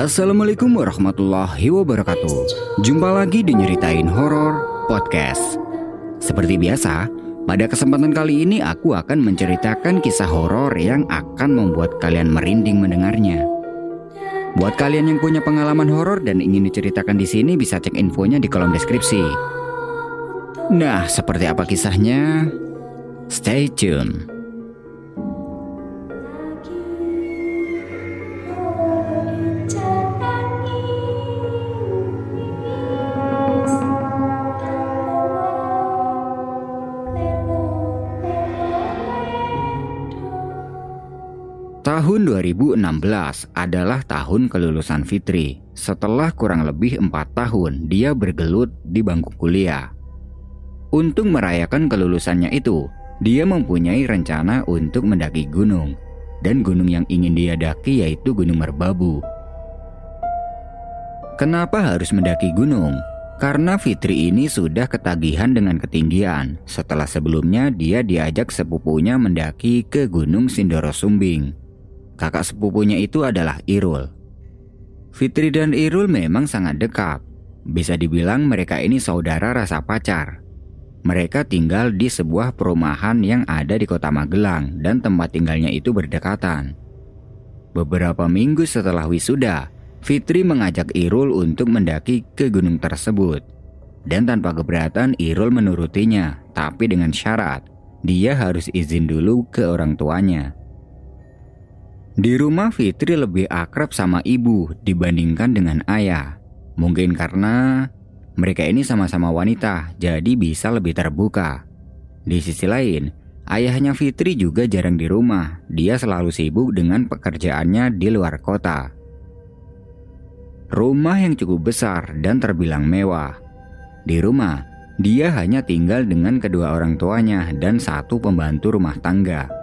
Assalamualaikum warahmatullahi wabarakatuh. Jumpa lagi di Nyeritain Horor Podcast. Seperti biasa, pada kesempatan kali ini aku akan menceritakan kisah horor yang akan membuat kalian merinding mendengarnya. Buat kalian yang punya pengalaman horor dan ingin diceritakan di sini bisa cek infonya di kolom deskripsi. Nah, seperti apa kisahnya? Stay tune Tahun 2016 adalah tahun kelulusan Fitri. Setelah kurang lebih empat tahun, dia bergelut di bangku kuliah. Untuk merayakan kelulusannya itu, dia mempunyai rencana untuk mendaki gunung. Dan gunung yang ingin dia daki yaitu Gunung Merbabu. Kenapa harus mendaki gunung? Karena Fitri ini sudah ketagihan dengan ketinggian setelah sebelumnya dia diajak sepupunya mendaki ke Gunung Sindoro Sumbing. Kakak sepupunya itu adalah Irul. Fitri dan Irul memang sangat dekat. Bisa dibilang mereka ini saudara rasa pacar. Mereka tinggal di sebuah perumahan yang ada di kota Magelang dan tempat tinggalnya itu berdekatan. Beberapa minggu setelah wisuda, Fitri mengajak Irul untuk mendaki ke gunung tersebut. Dan tanpa keberatan Irul menurutinya, tapi dengan syarat, dia harus izin dulu ke orang tuanya. Di rumah Fitri lebih akrab sama ibu dibandingkan dengan ayah. Mungkin karena mereka ini sama-sama wanita, jadi bisa lebih terbuka. Di sisi lain, ayahnya Fitri juga jarang di rumah. Dia selalu sibuk dengan pekerjaannya di luar kota. Rumah yang cukup besar dan terbilang mewah. Di rumah, dia hanya tinggal dengan kedua orang tuanya dan satu pembantu rumah tangga.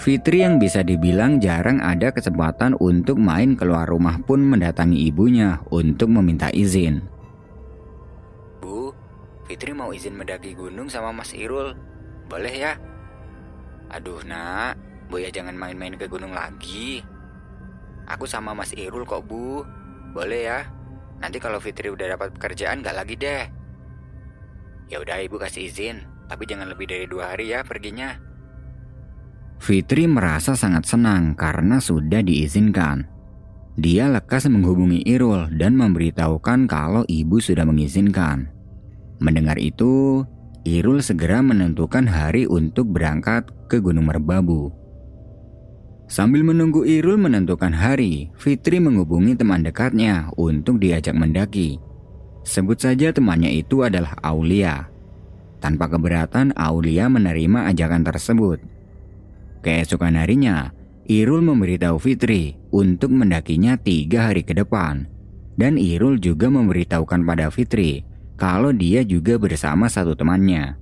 Fitri yang bisa dibilang jarang ada kesempatan untuk main keluar rumah pun mendatangi ibunya untuk meminta izin. Bu, Fitri mau izin mendaki gunung sama Mas Irul. Boleh ya? Aduh nak, Bu ya jangan main-main ke gunung lagi. Aku sama Mas Irul kok Bu. Boleh ya? Nanti kalau Fitri udah dapat pekerjaan gak lagi deh. Ya udah ibu kasih izin, tapi jangan lebih dari dua hari ya perginya. Fitri merasa sangat senang karena sudah diizinkan. Dia lekas menghubungi Irul dan memberitahukan kalau ibu sudah mengizinkan. Mendengar itu, Irul segera menentukan hari untuk berangkat ke Gunung Merbabu. Sambil menunggu Irul menentukan hari, Fitri menghubungi teman dekatnya untuk diajak mendaki. Sebut saja temannya itu adalah Aulia. Tanpa keberatan, Aulia menerima ajakan tersebut Keesokan harinya, Irul memberitahu Fitri untuk mendakinya tiga hari ke depan. Dan Irul juga memberitahukan pada Fitri kalau dia juga bersama satu temannya.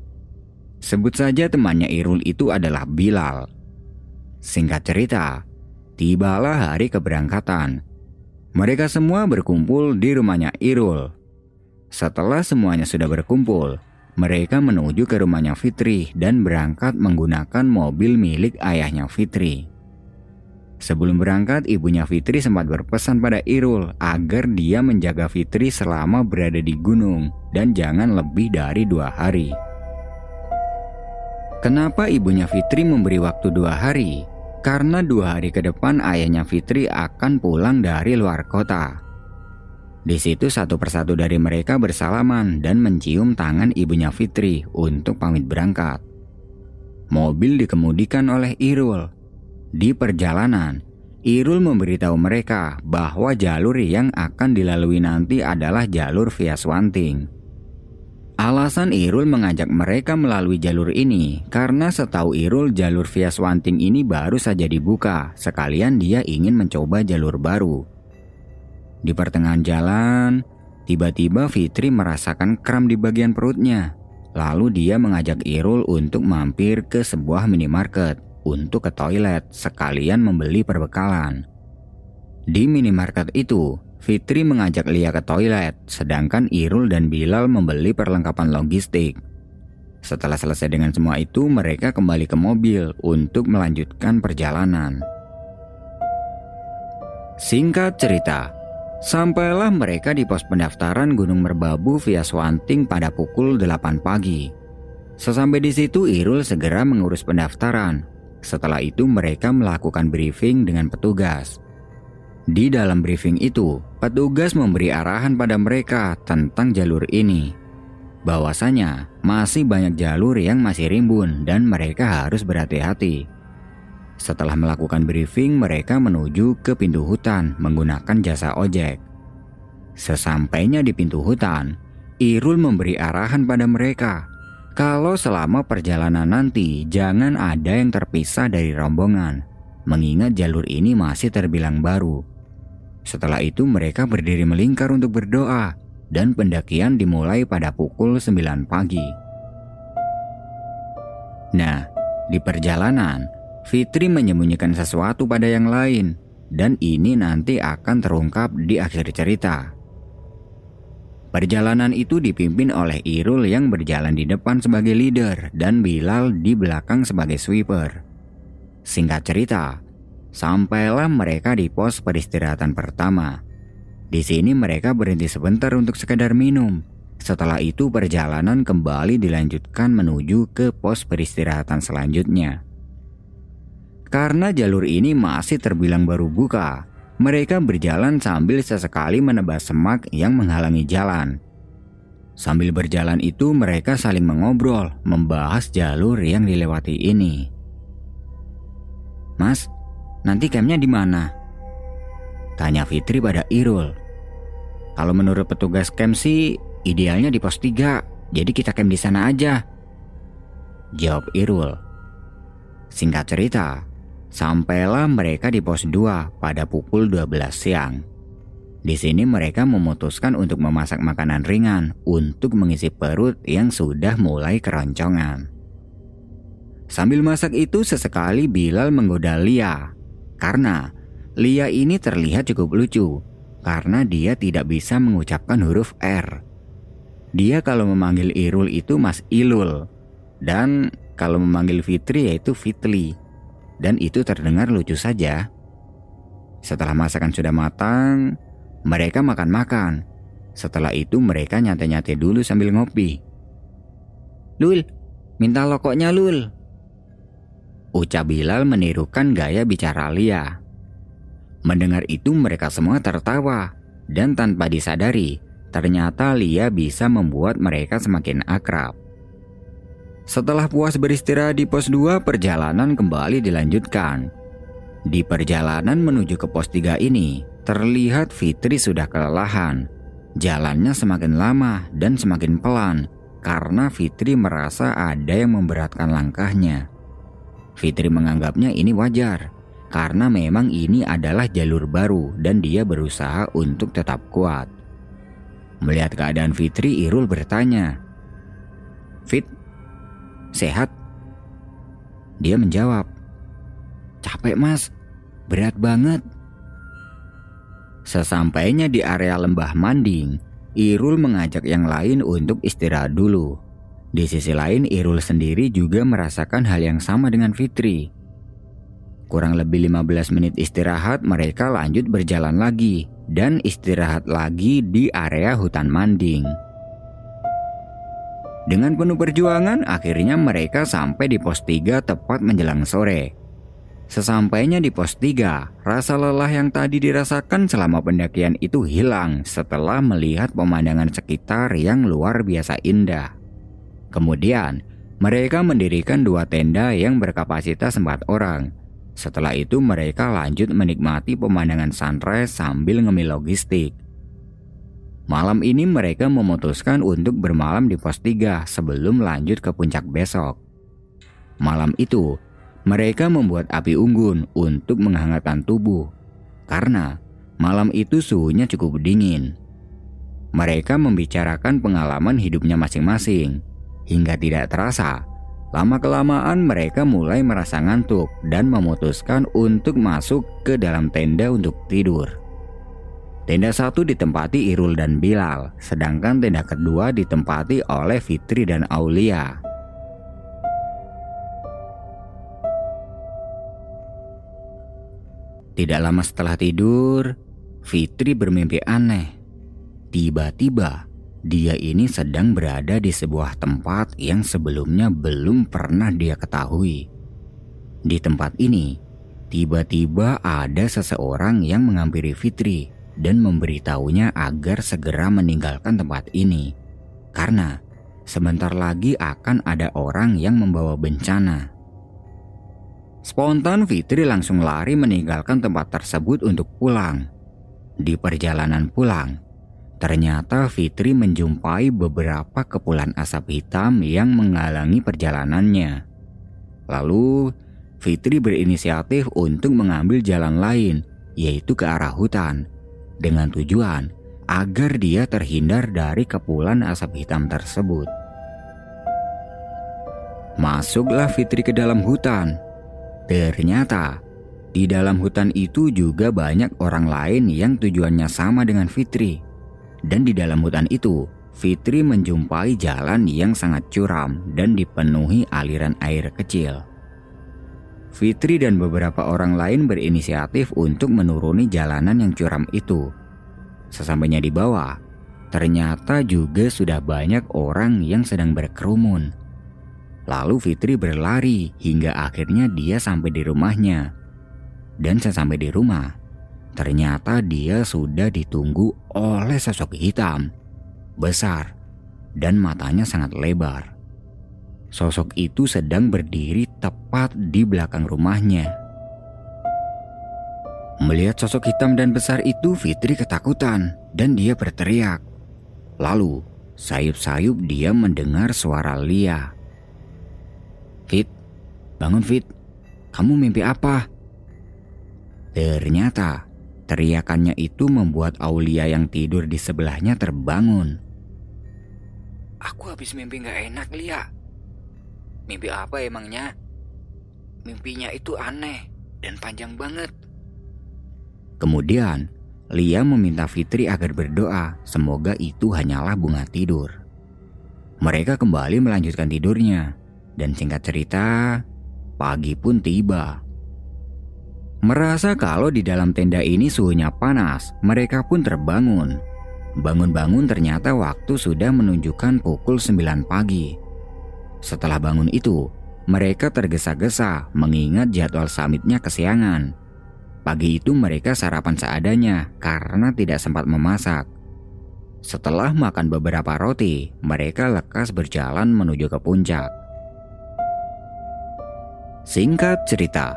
Sebut saja temannya Irul itu adalah Bilal. Singkat cerita, tibalah hari keberangkatan. Mereka semua berkumpul di rumahnya Irul. Setelah semuanya sudah berkumpul, mereka menuju ke rumahnya Fitri dan berangkat menggunakan mobil milik ayahnya Fitri. Sebelum berangkat, ibunya Fitri sempat berpesan pada Irul agar dia menjaga Fitri selama berada di gunung dan jangan lebih dari dua hari. Kenapa ibunya Fitri memberi waktu dua hari? Karena dua hari ke depan ayahnya Fitri akan pulang dari luar kota. Di situ satu persatu dari mereka bersalaman dan mencium tangan ibunya Fitri untuk pamit berangkat. Mobil dikemudikan oleh Irul. Di perjalanan, Irul memberitahu mereka bahwa jalur yang akan dilalui nanti adalah jalur via Swanting. Alasan Irul mengajak mereka melalui jalur ini karena setahu Irul jalur via Swanting ini baru saja dibuka, sekalian dia ingin mencoba jalur baru. Di pertengahan jalan, tiba-tiba Fitri merasakan kram di bagian perutnya. Lalu dia mengajak Irul untuk mampir ke sebuah minimarket untuk ke toilet sekalian membeli perbekalan. Di minimarket itu, Fitri mengajak Lia ke toilet, sedangkan Irul dan Bilal membeli perlengkapan logistik. Setelah selesai dengan semua itu, mereka kembali ke mobil untuk melanjutkan perjalanan. Singkat cerita, sampailah mereka di pos pendaftaran Gunung Merbabu via Swanting pada pukul 8 pagi. Sesampai di situ Irul segera mengurus pendaftaran. Setelah itu mereka melakukan briefing dengan petugas. Di dalam briefing itu, petugas memberi arahan pada mereka tentang jalur ini. Bahwasanya masih banyak jalur yang masih rimbun dan mereka harus berhati-hati. Setelah melakukan briefing, mereka menuju ke pintu hutan menggunakan jasa ojek. Sesampainya di pintu hutan, Irul memberi arahan pada mereka kalau selama perjalanan nanti jangan ada yang terpisah dari rombongan, mengingat jalur ini masih terbilang baru. Setelah itu mereka berdiri melingkar untuk berdoa dan pendakian dimulai pada pukul 9 pagi. Nah, di perjalanan, Fitri menyembunyikan sesuatu pada yang lain, dan ini nanti akan terungkap di akhir cerita. Perjalanan itu dipimpin oleh Irul yang berjalan di depan sebagai leader dan Bilal di belakang sebagai sweeper. Singkat cerita, sampailah mereka di pos peristirahatan pertama. Di sini mereka berhenti sebentar untuk sekedar minum. Setelah itu perjalanan kembali dilanjutkan menuju ke pos peristirahatan selanjutnya. Karena jalur ini masih terbilang baru buka, mereka berjalan sambil sesekali menebas semak yang menghalangi jalan. Sambil berjalan itu mereka saling mengobrol, membahas jalur yang dilewati ini. Mas, nanti campnya di mana? Tanya Fitri pada Irul. Kalau menurut petugas camp sih, idealnya di pos 3, jadi kita camp di sana aja. Jawab Irul. Singkat cerita, Sampailah mereka di pos 2 pada pukul 12 siang. Di sini mereka memutuskan untuk memasak makanan ringan untuk mengisi perut yang sudah mulai keroncongan. Sambil masak itu sesekali Bilal menggoda Lia karena Lia ini terlihat cukup lucu karena dia tidak bisa mengucapkan huruf R. Dia kalau memanggil Irul itu Mas Ilul dan kalau memanggil Fitri yaitu Fitli dan itu terdengar lucu saja. Setelah masakan sudah matang, mereka makan-makan. Setelah itu mereka nyantai-nyantai dulu sambil ngopi. Lul, minta lokoknya Lul. Ucap Bilal menirukan gaya bicara Lia. Mendengar itu mereka semua tertawa dan tanpa disadari, ternyata Lia bisa membuat mereka semakin akrab. Setelah puas beristirahat di pos 2, perjalanan kembali dilanjutkan. Di perjalanan menuju ke pos 3 ini, terlihat Fitri sudah kelelahan. Jalannya semakin lama dan semakin pelan karena Fitri merasa ada yang memberatkan langkahnya. Fitri menganggapnya ini wajar karena memang ini adalah jalur baru dan dia berusaha untuk tetap kuat. Melihat keadaan Fitri, Irul bertanya, "Fit, Sehat? Dia menjawab, Capek mas, berat banget. Sesampainya di area lembah Manding, Irul mengajak yang lain untuk istirahat dulu. Di sisi lain, Irul sendiri juga merasakan hal yang sama dengan Fitri. Kurang lebih 15 menit istirahat, mereka lanjut berjalan lagi dan istirahat lagi di area hutan Manding. Dengan penuh perjuangan, akhirnya mereka sampai di pos 3 tepat menjelang sore. Sesampainya di pos 3, rasa lelah yang tadi dirasakan selama pendakian itu hilang setelah melihat pemandangan sekitar yang luar biasa indah. Kemudian, mereka mendirikan dua tenda yang berkapasitas empat orang. Setelah itu mereka lanjut menikmati pemandangan sunrise sambil ngemil logistik. Malam ini mereka memutuskan untuk bermalam di pos 3 sebelum lanjut ke puncak besok. Malam itu, mereka membuat api unggun untuk menghangatkan tubuh karena malam itu suhunya cukup dingin. Mereka membicarakan pengalaman hidupnya masing-masing hingga tidak terasa. Lama-kelamaan mereka mulai merasa ngantuk dan memutuskan untuk masuk ke dalam tenda untuk tidur. Tenda satu ditempati Irul dan Bilal, sedangkan tenda kedua ditempati oleh Fitri dan Aulia. Tidak lama setelah tidur, Fitri bermimpi aneh. Tiba-tiba, dia ini sedang berada di sebuah tempat yang sebelumnya belum pernah dia ketahui. Di tempat ini, tiba-tiba ada seseorang yang menghampiri Fitri dan memberitahunya agar segera meninggalkan tempat ini. Karena sebentar lagi akan ada orang yang membawa bencana. Spontan Fitri langsung lari meninggalkan tempat tersebut untuk pulang. Di perjalanan pulang, ternyata Fitri menjumpai beberapa kepulan asap hitam yang menghalangi perjalanannya. Lalu, Fitri berinisiatif untuk mengambil jalan lain, yaitu ke arah hutan, dengan tujuan agar dia terhindar dari kepulan asap hitam tersebut. Masuklah Fitri ke dalam hutan Ternyata di dalam hutan itu juga banyak orang lain yang tujuannya sama dengan Fitri. Dan di dalam hutan itu, Fitri menjumpai jalan yang sangat curam dan dipenuhi aliran air kecil. Fitri dan beberapa orang lain berinisiatif untuk menuruni jalanan yang curam itu. Sesampainya di bawah, ternyata juga sudah banyak orang yang sedang berkerumun. Lalu Fitri berlari hingga akhirnya dia sampai di rumahnya. Dan sesampai di rumah, ternyata dia sudah ditunggu oleh sosok hitam, besar, dan matanya sangat lebar. Sosok itu sedang berdiri tepat di belakang rumahnya. Melihat sosok hitam dan besar itu, Fitri ketakutan dan dia berteriak. Lalu, sayup-sayup dia mendengar suara Lia. Fit, bangun Fit. Kamu mimpi apa? Ternyata teriakannya itu membuat Aulia yang tidur di sebelahnya terbangun. Aku habis mimpi gak enak, Lia. Mimpi apa emangnya? Mimpinya itu aneh dan panjang banget. Kemudian, Lia meminta Fitri agar berdoa, semoga itu hanyalah bunga tidur. Mereka kembali melanjutkan tidurnya. Dan singkat cerita, pagi pun tiba. Merasa kalau di dalam tenda ini suhunya panas, mereka pun terbangun. Bangun-bangun ternyata waktu sudah menunjukkan pukul 9 pagi. Setelah bangun itu, mereka tergesa-gesa mengingat jadwal summitnya kesiangan. Pagi itu mereka sarapan seadanya karena tidak sempat memasak. Setelah makan beberapa roti, mereka lekas berjalan menuju ke puncak. Singkat cerita,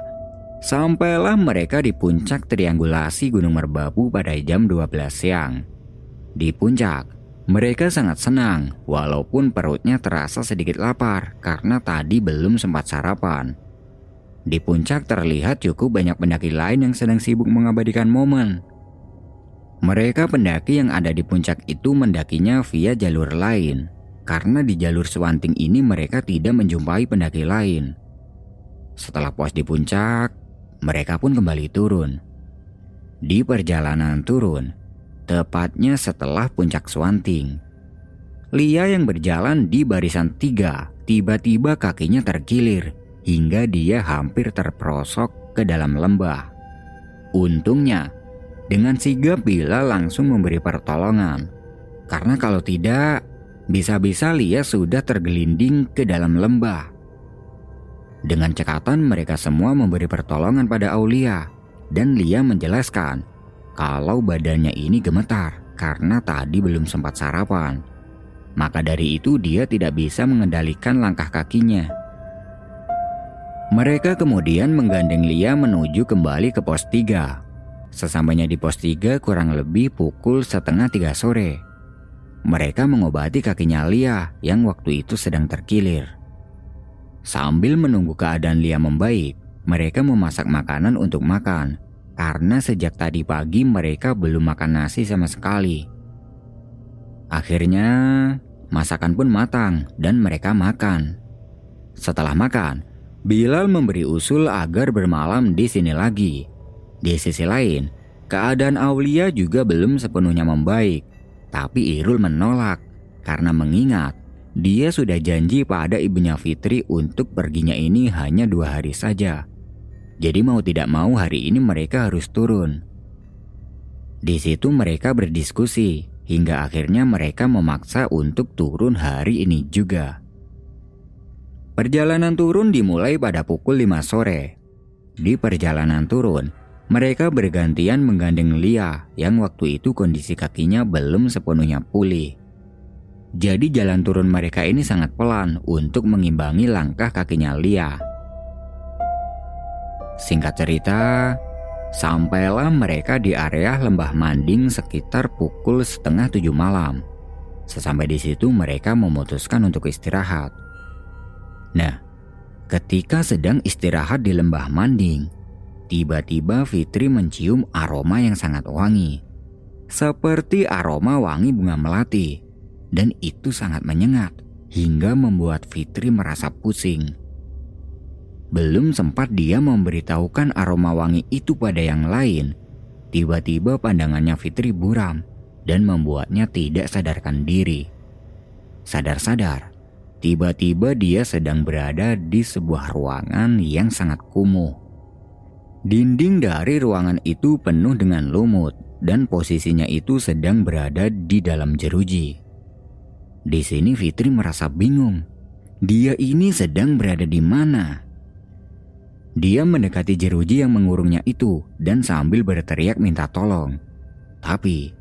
sampailah mereka di puncak triangulasi Gunung Merbabu pada jam 12 siang. Di puncak, mereka sangat senang walaupun perutnya terasa sedikit lapar karena tadi belum sempat sarapan. Di puncak terlihat cukup banyak pendaki lain yang sedang sibuk mengabadikan momen. Mereka pendaki yang ada di puncak itu mendakinya via jalur lain, karena di jalur Swanting ini mereka tidak menjumpai pendaki lain. Setelah puas di puncak, mereka pun kembali turun. Di perjalanan turun, tepatnya setelah puncak Swanting, Lia yang berjalan di barisan tiga tiba-tiba kakinya terkilir hingga dia hampir terperosok ke dalam lembah. Untungnya, dengan sigap Bila langsung memberi pertolongan. Karena kalau tidak, bisa-bisa Lia sudah tergelinding ke dalam lembah. Dengan cekatan mereka semua memberi pertolongan pada Aulia dan Lia menjelaskan kalau badannya ini gemetar karena tadi belum sempat sarapan. Maka dari itu dia tidak bisa mengendalikan langkah kakinya. Mereka kemudian menggandeng Lia menuju kembali ke pos 3. Sesampainya di pos 3 kurang lebih pukul setengah tiga sore. Mereka mengobati kakinya Lia yang waktu itu sedang terkilir. Sambil menunggu keadaan Lia membaik, mereka memasak makanan untuk makan karena sejak tadi pagi mereka belum makan nasi sama sekali. Akhirnya, masakan pun matang dan mereka makan. Setelah makan, Bilal memberi usul agar bermalam di sini lagi. Di sisi lain, keadaan Aulia juga belum sepenuhnya membaik, tapi Irul menolak karena mengingat dia sudah janji pada ibunya Fitri untuk perginya ini hanya dua hari saja. Jadi mau tidak mau hari ini mereka harus turun. Di situ mereka berdiskusi hingga akhirnya mereka memaksa untuk turun hari ini juga. Perjalanan turun dimulai pada pukul 5 sore. Di perjalanan turun, mereka bergantian menggandeng Lia yang waktu itu kondisi kakinya belum sepenuhnya pulih. Jadi jalan turun mereka ini sangat pelan untuk mengimbangi langkah kakinya Lia. Singkat cerita, sampailah mereka di area lembah Manding sekitar pukul setengah tujuh malam. Sesampai di situ mereka memutuskan untuk istirahat. Nah, ketika sedang istirahat di lembah Manding, tiba-tiba Fitri mencium aroma yang sangat wangi. Seperti aroma wangi bunga melati dan itu sangat menyengat hingga membuat Fitri merasa pusing. Belum sempat dia memberitahukan aroma wangi itu pada yang lain, tiba-tiba pandangannya Fitri buram dan membuatnya tidak sadarkan diri. Sadar-sadar, tiba-tiba dia sedang berada di sebuah ruangan yang sangat kumuh. Dinding dari ruangan itu penuh dengan lumut dan posisinya itu sedang berada di dalam jeruji. Di sini Fitri merasa bingung. Dia ini sedang berada di mana? Dia mendekati jeruji yang mengurungnya itu dan sambil berteriak minta tolong. Tapi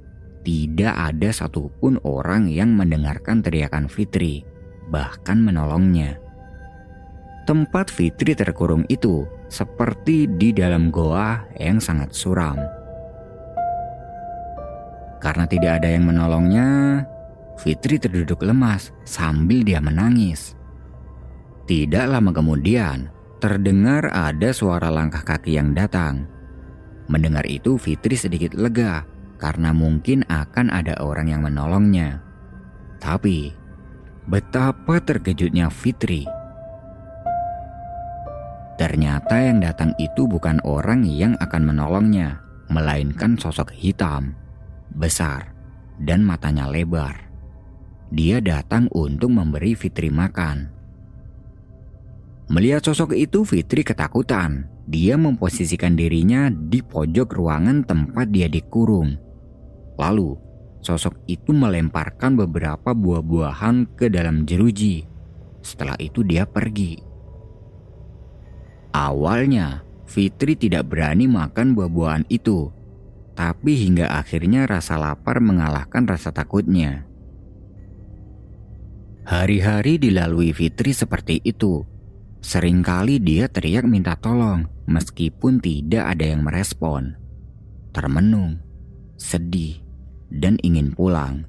tidak ada satupun orang yang mendengarkan teriakan Fitri, bahkan menolongnya. Tempat Fitri terkurung itu seperti di dalam goa yang sangat suram. Karena tidak ada yang menolongnya, Fitri terduduk lemas sambil dia menangis. Tidak lama kemudian, terdengar ada suara langkah kaki yang datang. Mendengar itu, Fitri sedikit lega karena mungkin akan ada orang yang menolongnya. Tapi, betapa terkejutnya Fitri. Ternyata yang datang itu bukan orang yang akan menolongnya, melainkan sosok hitam, besar, dan matanya lebar. Dia datang untuk memberi Fitri makan. Melihat sosok itu, Fitri ketakutan. Dia memposisikan dirinya di pojok ruangan tempat dia dikurung. Lalu, sosok itu melemparkan beberapa buah-buahan ke dalam jeruji. Setelah itu, dia pergi. Awalnya, Fitri tidak berani makan buah-buahan itu, tapi hingga akhirnya rasa lapar mengalahkan rasa takutnya. Hari-hari dilalui Fitri seperti itu. Seringkali dia teriak minta tolong meskipun tidak ada yang merespon. Termenung, sedih, dan ingin pulang.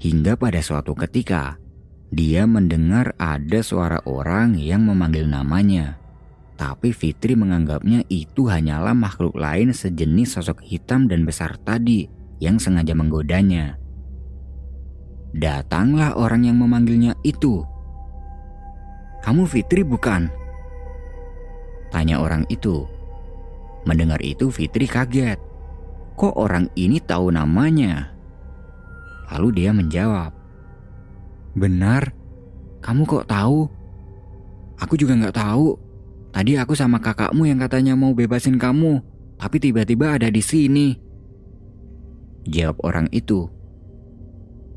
Hingga pada suatu ketika, dia mendengar ada suara orang yang memanggil namanya. Tapi Fitri menganggapnya itu hanyalah makhluk lain sejenis sosok hitam dan besar tadi yang sengaja menggodanya. Datanglah orang yang memanggilnya itu. Kamu Fitri bukan? Tanya orang itu. Mendengar itu Fitri kaget. Kok orang ini tahu namanya? Lalu dia menjawab. Benar, kamu kok tahu? Aku juga nggak tahu. Tadi aku sama kakakmu yang katanya mau bebasin kamu, tapi tiba-tiba ada di sini. Jawab orang itu.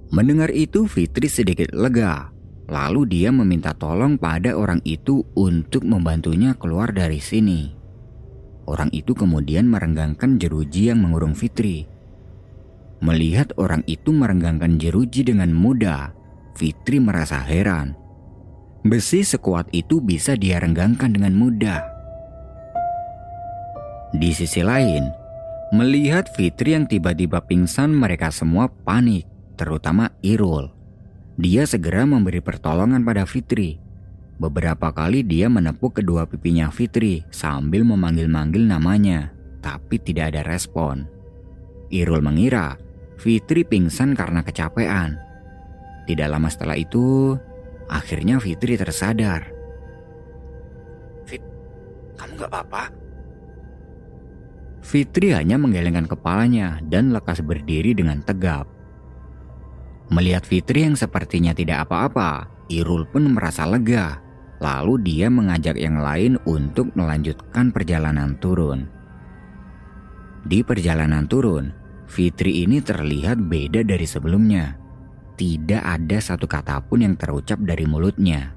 Mendengar itu Fitri sedikit lega. Lalu dia meminta tolong pada orang itu untuk membantunya keluar dari sini. Orang itu kemudian merenggangkan jeruji yang mengurung Fitri. Melihat orang itu merenggangkan jeruji dengan mudah, Fitri merasa heran. Besi sekuat itu bisa dia renggangkan dengan mudah. Di sisi lain, melihat Fitri yang tiba-tiba pingsan mereka semua panik terutama Irul. Dia segera memberi pertolongan pada Fitri. Beberapa kali dia menepuk kedua pipinya Fitri sambil memanggil-manggil namanya, tapi tidak ada respon. Irul mengira Fitri pingsan karena kecapean. Tidak lama setelah itu, akhirnya Fitri tersadar. Fit, kamu gak apa-apa? Fitri hanya menggelengkan kepalanya dan lekas berdiri dengan tegap. Melihat Fitri yang sepertinya tidak apa-apa, Irul pun merasa lega. Lalu dia mengajak yang lain untuk melanjutkan perjalanan turun. Di perjalanan turun, Fitri ini terlihat beda dari sebelumnya. Tidak ada satu kata pun yang terucap dari mulutnya.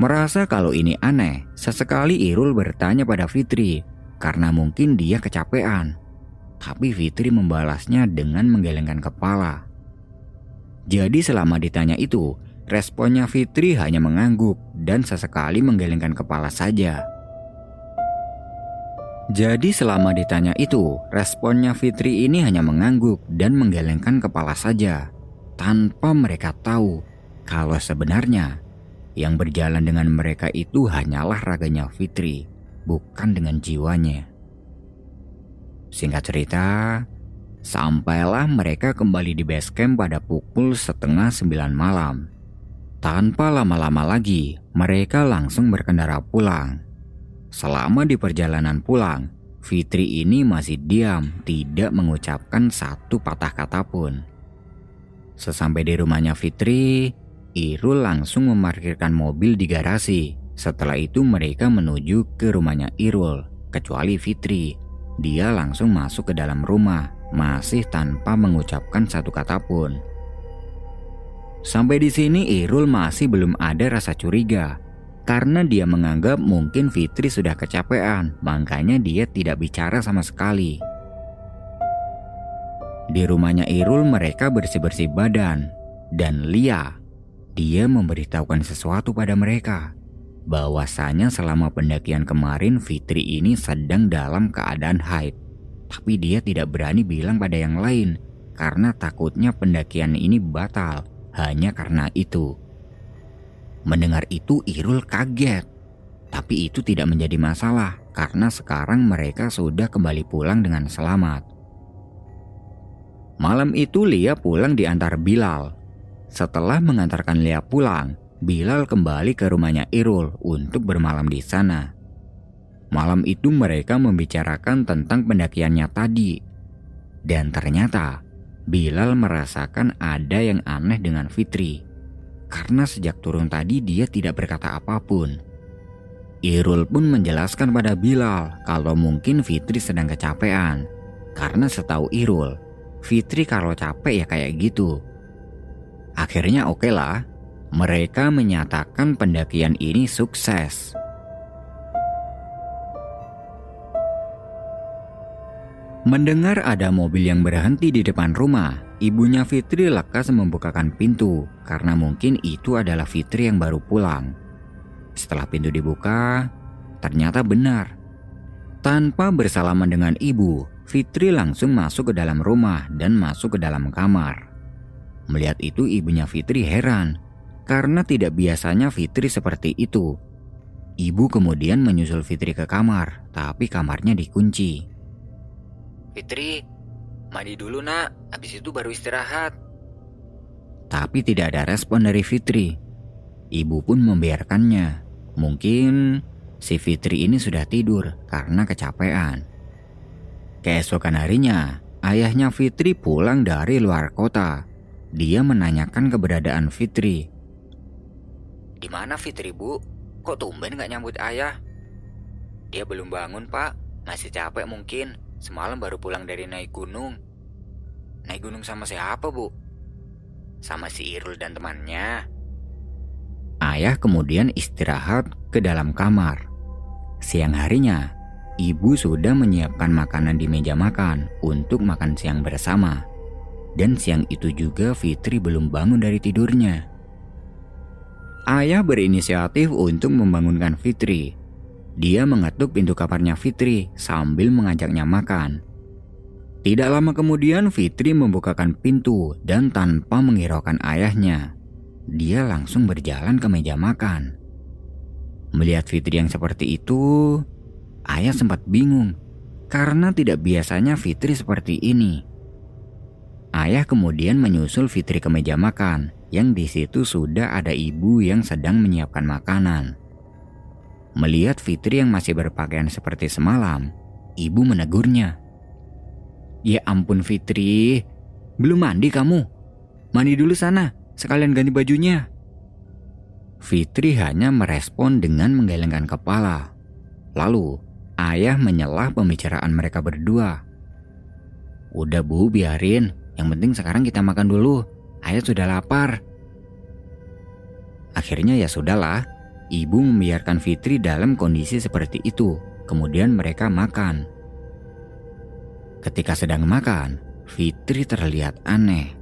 Merasa kalau ini aneh, sesekali Irul bertanya pada Fitri karena mungkin dia kecapean. Tapi Fitri membalasnya dengan menggelengkan kepala. Jadi selama ditanya itu, responnya Fitri hanya mengangguk dan sesekali menggelengkan kepala saja. Jadi selama ditanya itu, responnya Fitri ini hanya mengangguk dan menggelengkan kepala saja, tanpa mereka tahu kalau sebenarnya yang berjalan dengan mereka itu hanyalah raganya Fitri, bukan dengan jiwanya. Singkat cerita, sampailah mereka kembali di base camp pada pukul setengah sembilan malam. Tanpa lama-lama lagi, mereka langsung berkendara pulang. Selama di perjalanan pulang, Fitri ini masih diam, tidak mengucapkan satu patah kata pun. Sesampai di rumahnya Fitri, Irul langsung memarkirkan mobil di garasi. Setelah itu mereka menuju ke rumahnya Irul, kecuali Fitri. Dia langsung masuk ke dalam rumah, masih tanpa mengucapkan satu kata pun. Sampai di sini Irul masih belum ada rasa curiga karena dia menganggap mungkin Fitri sudah kecapean, makanya dia tidak bicara sama sekali. Di rumahnya Irul mereka bersih-bersih badan, dan Lia, dia memberitahukan sesuatu pada mereka. Bahwasanya selama pendakian kemarin Fitri ini sedang dalam keadaan haid. Tapi dia tidak berani bilang pada yang lain karena takutnya pendakian ini batal hanya karena itu. Mendengar itu Irul kaget. Tapi itu tidak menjadi masalah karena sekarang mereka sudah kembali pulang dengan selamat. Malam itu Lia pulang diantar Bilal. Setelah mengantarkan Lia pulang, Bilal kembali ke rumahnya Irul untuk bermalam di sana. Malam itu mereka membicarakan tentang pendakiannya tadi. Dan ternyata Bilal merasakan ada yang aneh dengan Fitri karena sejak turun tadi dia tidak berkata apa pun. Irul pun menjelaskan pada Bilal kalau mungkin Fitri sedang kecapean. Karena setahu Irul, Fitri kalau capek ya kayak gitu. Akhirnya oke okay lah, mereka menyatakan pendakian ini sukses. Mendengar ada mobil yang berhenti di depan rumah, ibunya Fitri lekas membukakan pintu karena mungkin itu adalah Fitri yang baru pulang. Setelah pintu dibuka, ternyata benar. Tanpa bersalaman dengan ibu, Fitri langsung masuk ke dalam rumah dan masuk ke dalam kamar. Melihat itu ibunya Fitri heran karena tidak biasanya Fitri seperti itu. Ibu kemudian menyusul Fitri ke kamar, tapi kamarnya dikunci. Fitri, mandi dulu nak, habis itu baru istirahat. Tapi tidak ada respon dari Fitri. Ibu pun membiarkannya. Mungkin si Fitri ini sudah tidur karena kecapean. Keesokan harinya, ayahnya Fitri pulang dari luar kota. Dia menanyakan keberadaan Fitri. Di mana Fitri bu? Kok tumben gak nyambut ayah? Dia belum bangun pak, masih capek mungkin. Semalam baru pulang dari naik gunung. Naik gunung sama siapa, Bu? Sama si Irul dan temannya. Ayah kemudian istirahat ke dalam kamar. Siang harinya, ibu sudah menyiapkan makanan di meja makan untuk makan siang bersama. Dan siang itu juga Fitri belum bangun dari tidurnya. Ayah berinisiatif untuk membangunkan Fitri dia mengetuk pintu kamarnya Fitri sambil mengajaknya makan. Tidak lama kemudian Fitri membukakan pintu dan tanpa menghiraukan ayahnya, dia langsung berjalan ke meja makan. Melihat Fitri yang seperti itu, ayah sempat bingung karena tidak biasanya Fitri seperti ini. Ayah kemudian menyusul Fitri ke meja makan, yang di situ sudah ada ibu yang sedang menyiapkan makanan. Melihat Fitri yang masih berpakaian seperti semalam, ibu menegurnya. Ya ampun Fitri, belum mandi kamu? Mandi dulu sana, sekalian ganti bajunya. Fitri hanya merespon dengan menggelengkan kepala. Lalu, ayah menyelah pembicaraan mereka berdua. Udah bu, biarin. Yang penting sekarang kita makan dulu. Ayah sudah lapar. Akhirnya ya sudahlah, ibu membiarkan Fitri dalam kondisi seperti itu. Kemudian mereka makan. Ketika sedang makan, Fitri terlihat aneh.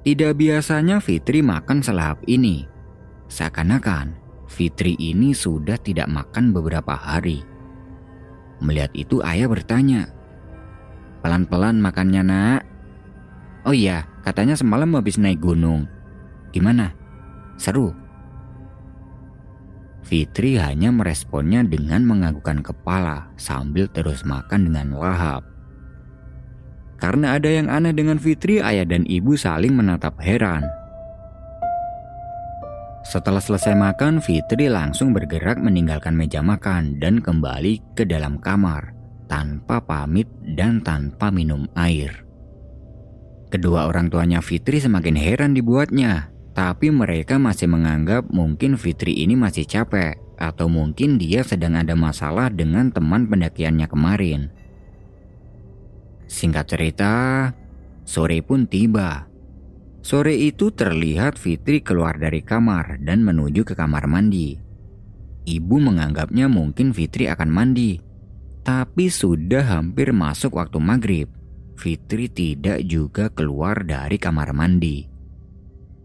Tidak biasanya Fitri makan selahap ini. Seakan-akan Fitri ini sudah tidak makan beberapa hari. Melihat itu ayah bertanya, Pelan-pelan makannya nak. Oh iya, katanya semalam habis naik gunung. Gimana? Seru? Fitri hanya meresponnya dengan menganggukkan kepala sambil terus makan dengan lahap. Karena ada yang aneh dengan Fitri, ayah dan ibu saling menatap heran. Setelah selesai makan, Fitri langsung bergerak meninggalkan meja makan dan kembali ke dalam kamar tanpa pamit dan tanpa minum air. Kedua orang tuanya Fitri semakin heran dibuatnya, tapi mereka masih menganggap mungkin Fitri ini masih capek atau mungkin dia sedang ada masalah dengan teman pendakiannya kemarin. Singkat cerita, sore pun tiba Sore itu terlihat Fitri keluar dari kamar dan menuju ke kamar mandi. Ibu menganggapnya mungkin Fitri akan mandi. Tapi sudah hampir masuk waktu maghrib. Fitri tidak juga keluar dari kamar mandi.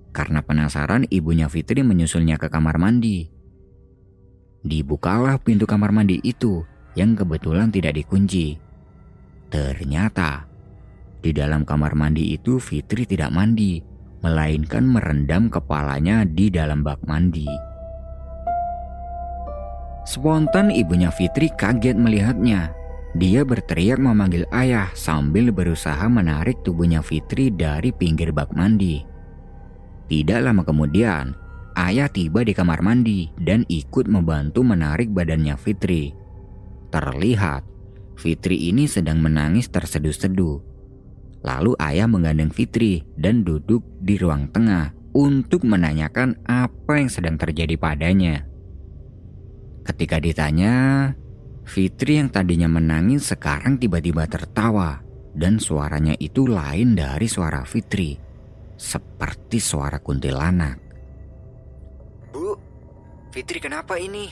Karena penasaran ibunya Fitri menyusulnya ke kamar mandi. Dibukalah pintu kamar mandi itu yang kebetulan tidak dikunci. Ternyata di dalam kamar mandi itu Fitri tidak mandi, melainkan merendam kepalanya di dalam bak mandi. Spontan ibunya Fitri kaget melihatnya. Dia berteriak memanggil ayah sambil berusaha menarik tubuhnya Fitri dari pinggir bak mandi. Tidak lama kemudian, ayah tiba di kamar mandi dan ikut membantu menarik badannya Fitri. Terlihat, Fitri ini sedang menangis terseduh-seduh Lalu ayah menggandeng Fitri dan duduk di ruang tengah untuk menanyakan apa yang sedang terjadi padanya. Ketika ditanya, Fitri yang tadinya menangis sekarang tiba-tiba tertawa dan suaranya itu lain dari suara Fitri, seperti suara kuntilanak. Bu, Fitri kenapa ini?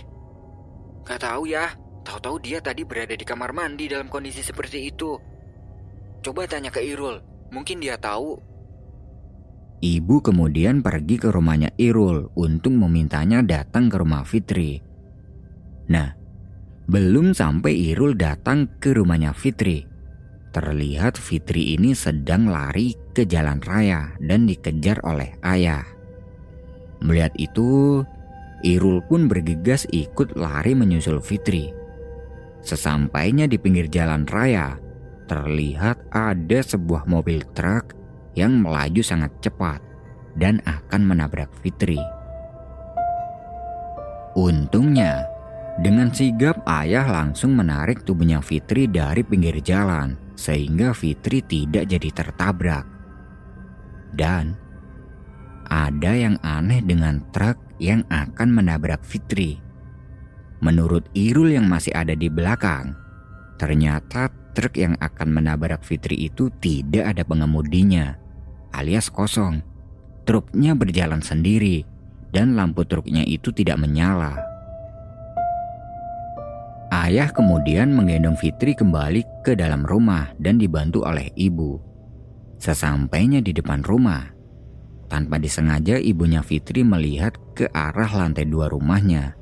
Gak tahu ya, tahu-tahu dia tadi berada di kamar mandi dalam kondisi seperti itu. Coba tanya ke Irul, mungkin dia tahu. Ibu kemudian pergi ke rumahnya Irul untuk memintanya datang ke rumah Fitri. Nah, belum sampai Irul datang ke rumahnya Fitri. Terlihat Fitri ini sedang lari ke jalan raya dan dikejar oleh ayah. Melihat itu, Irul pun bergegas ikut lari menyusul Fitri. Sesampainya di pinggir jalan raya, terlihat ada sebuah mobil truk yang melaju sangat cepat dan akan menabrak Fitri. Untungnya, dengan sigap ayah langsung menarik tubuhnya Fitri dari pinggir jalan sehingga Fitri tidak jadi tertabrak. Dan ada yang aneh dengan truk yang akan menabrak Fitri. Menurut Irul yang masih ada di belakang, ternyata truk yang akan menabrak Fitri itu tidak ada pengemudinya, alias kosong. Truknya berjalan sendiri dan lampu truknya itu tidak menyala. Ayah kemudian menggendong Fitri kembali ke dalam rumah dan dibantu oleh ibu. Sesampainya di depan rumah, tanpa disengaja ibunya Fitri melihat ke arah lantai dua rumahnya.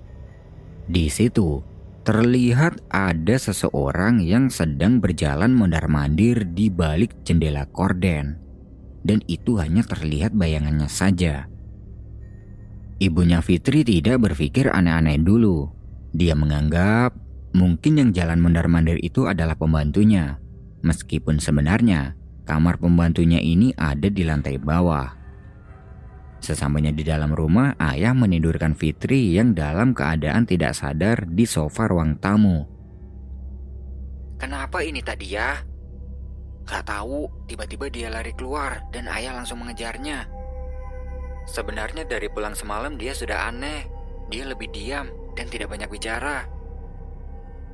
Di situ, Terlihat ada seseorang yang sedang berjalan mondar-mandir di balik jendela korden. Dan itu hanya terlihat bayangannya saja. Ibunya Fitri tidak berpikir aneh-aneh dulu. Dia menganggap mungkin yang jalan mondar-mandir itu adalah pembantunya. Meskipun sebenarnya kamar pembantunya ini ada di lantai bawah. Sesampainya di dalam rumah, ayah menidurkan Fitri yang dalam keadaan tidak sadar di sofa ruang tamu. Kenapa ini tadi ya? Gak tahu, tiba-tiba dia lari keluar dan ayah langsung mengejarnya. Sebenarnya dari pulang semalam dia sudah aneh. Dia lebih diam dan tidak banyak bicara.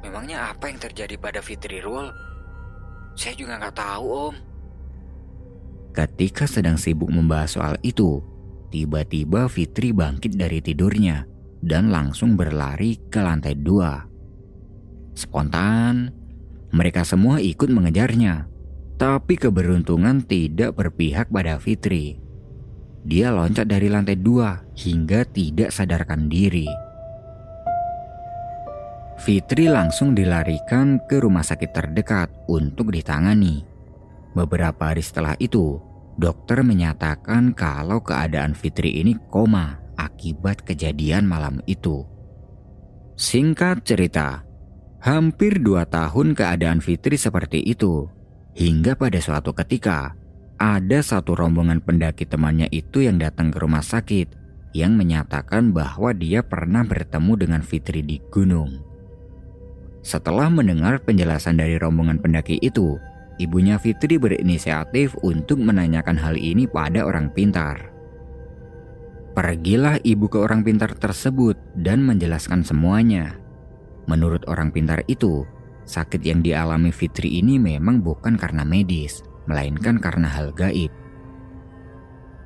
Memangnya apa yang terjadi pada Fitri Rul? Saya juga nggak tahu, Om. Ketika sedang sibuk membahas soal itu, tiba-tiba Fitri bangkit dari tidurnya dan langsung berlari ke lantai dua. Spontan, mereka semua ikut mengejarnya, tapi keberuntungan tidak berpihak pada Fitri. Dia loncat dari lantai dua hingga tidak sadarkan diri. Fitri langsung dilarikan ke rumah sakit terdekat untuk ditangani. Beberapa hari setelah itu, dokter menyatakan kalau keadaan Fitri ini koma akibat kejadian malam itu. Singkat cerita, hampir dua tahun keadaan Fitri seperti itu, hingga pada suatu ketika ada satu rombongan pendaki temannya itu yang datang ke rumah sakit yang menyatakan bahwa dia pernah bertemu dengan Fitri di gunung. Setelah mendengar penjelasan dari rombongan pendaki itu, ibunya Fitri berinisiatif untuk menanyakan hal ini pada orang pintar. Pergilah ibu ke orang pintar tersebut dan menjelaskan semuanya. Menurut orang pintar itu, sakit yang dialami Fitri ini memang bukan karena medis, melainkan karena hal gaib.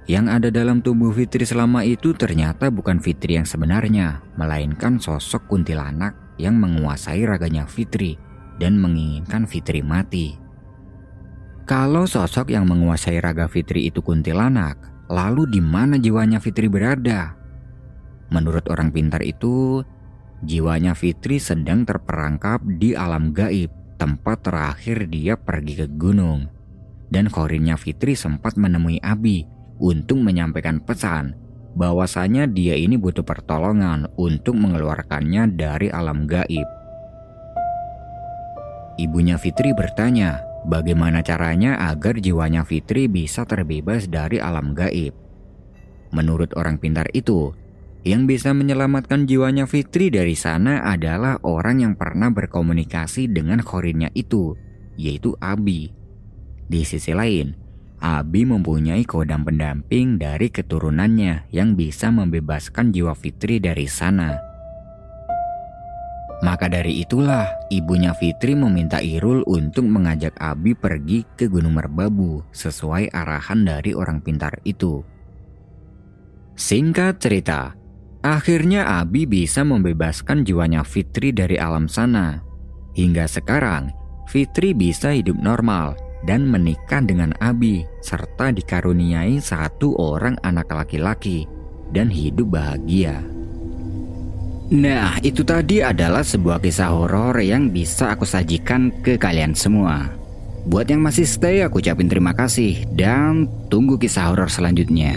Yang ada dalam tubuh Fitri selama itu ternyata bukan Fitri yang sebenarnya, melainkan sosok kuntilanak yang menguasai raganya Fitri dan menginginkan Fitri mati. Kalau sosok yang menguasai raga Fitri itu kuntilanak, lalu di mana jiwanya Fitri berada? Menurut orang pintar itu, jiwanya Fitri sedang terperangkap di alam gaib, tempat terakhir dia pergi ke gunung dan korinnya Fitri sempat menemui Abi untuk menyampaikan pesan bahwasanya dia ini butuh pertolongan untuk mengeluarkannya dari alam gaib. Ibunya Fitri bertanya, bagaimana caranya agar jiwanya Fitri bisa terbebas dari alam gaib. Menurut orang pintar itu, yang bisa menyelamatkan jiwanya Fitri dari sana adalah orang yang pernah berkomunikasi dengan korinnya itu, yaitu Abi. Di sisi lain, Abi mempunyai kodam pendamping dari keturunannya yang bisa membebaskan jiwa Fitri dari sana. Maka dari itulah ibunya Fitri meminta Irul untuk mengajak Abi pergi ke Gunung Merbabu sesuai arahan dari orang pintar itu. Singkat cerita, akhirnya Abi bisa membebaskan jiwanya Fitri dari alam sana. Hingga sekarang, Fitri bisa hidup normal dan menikah dengan Abi serta dikaruniai satu orang anak laki-laki dan hidup bahagia. Nah, itu tadi adalah sebuah kisah horor yang bisa aku sajikan ke kalian semua. Buat yang masih stay, aku ucapin terima kasih dan tunggu kisah horor selanjutnya.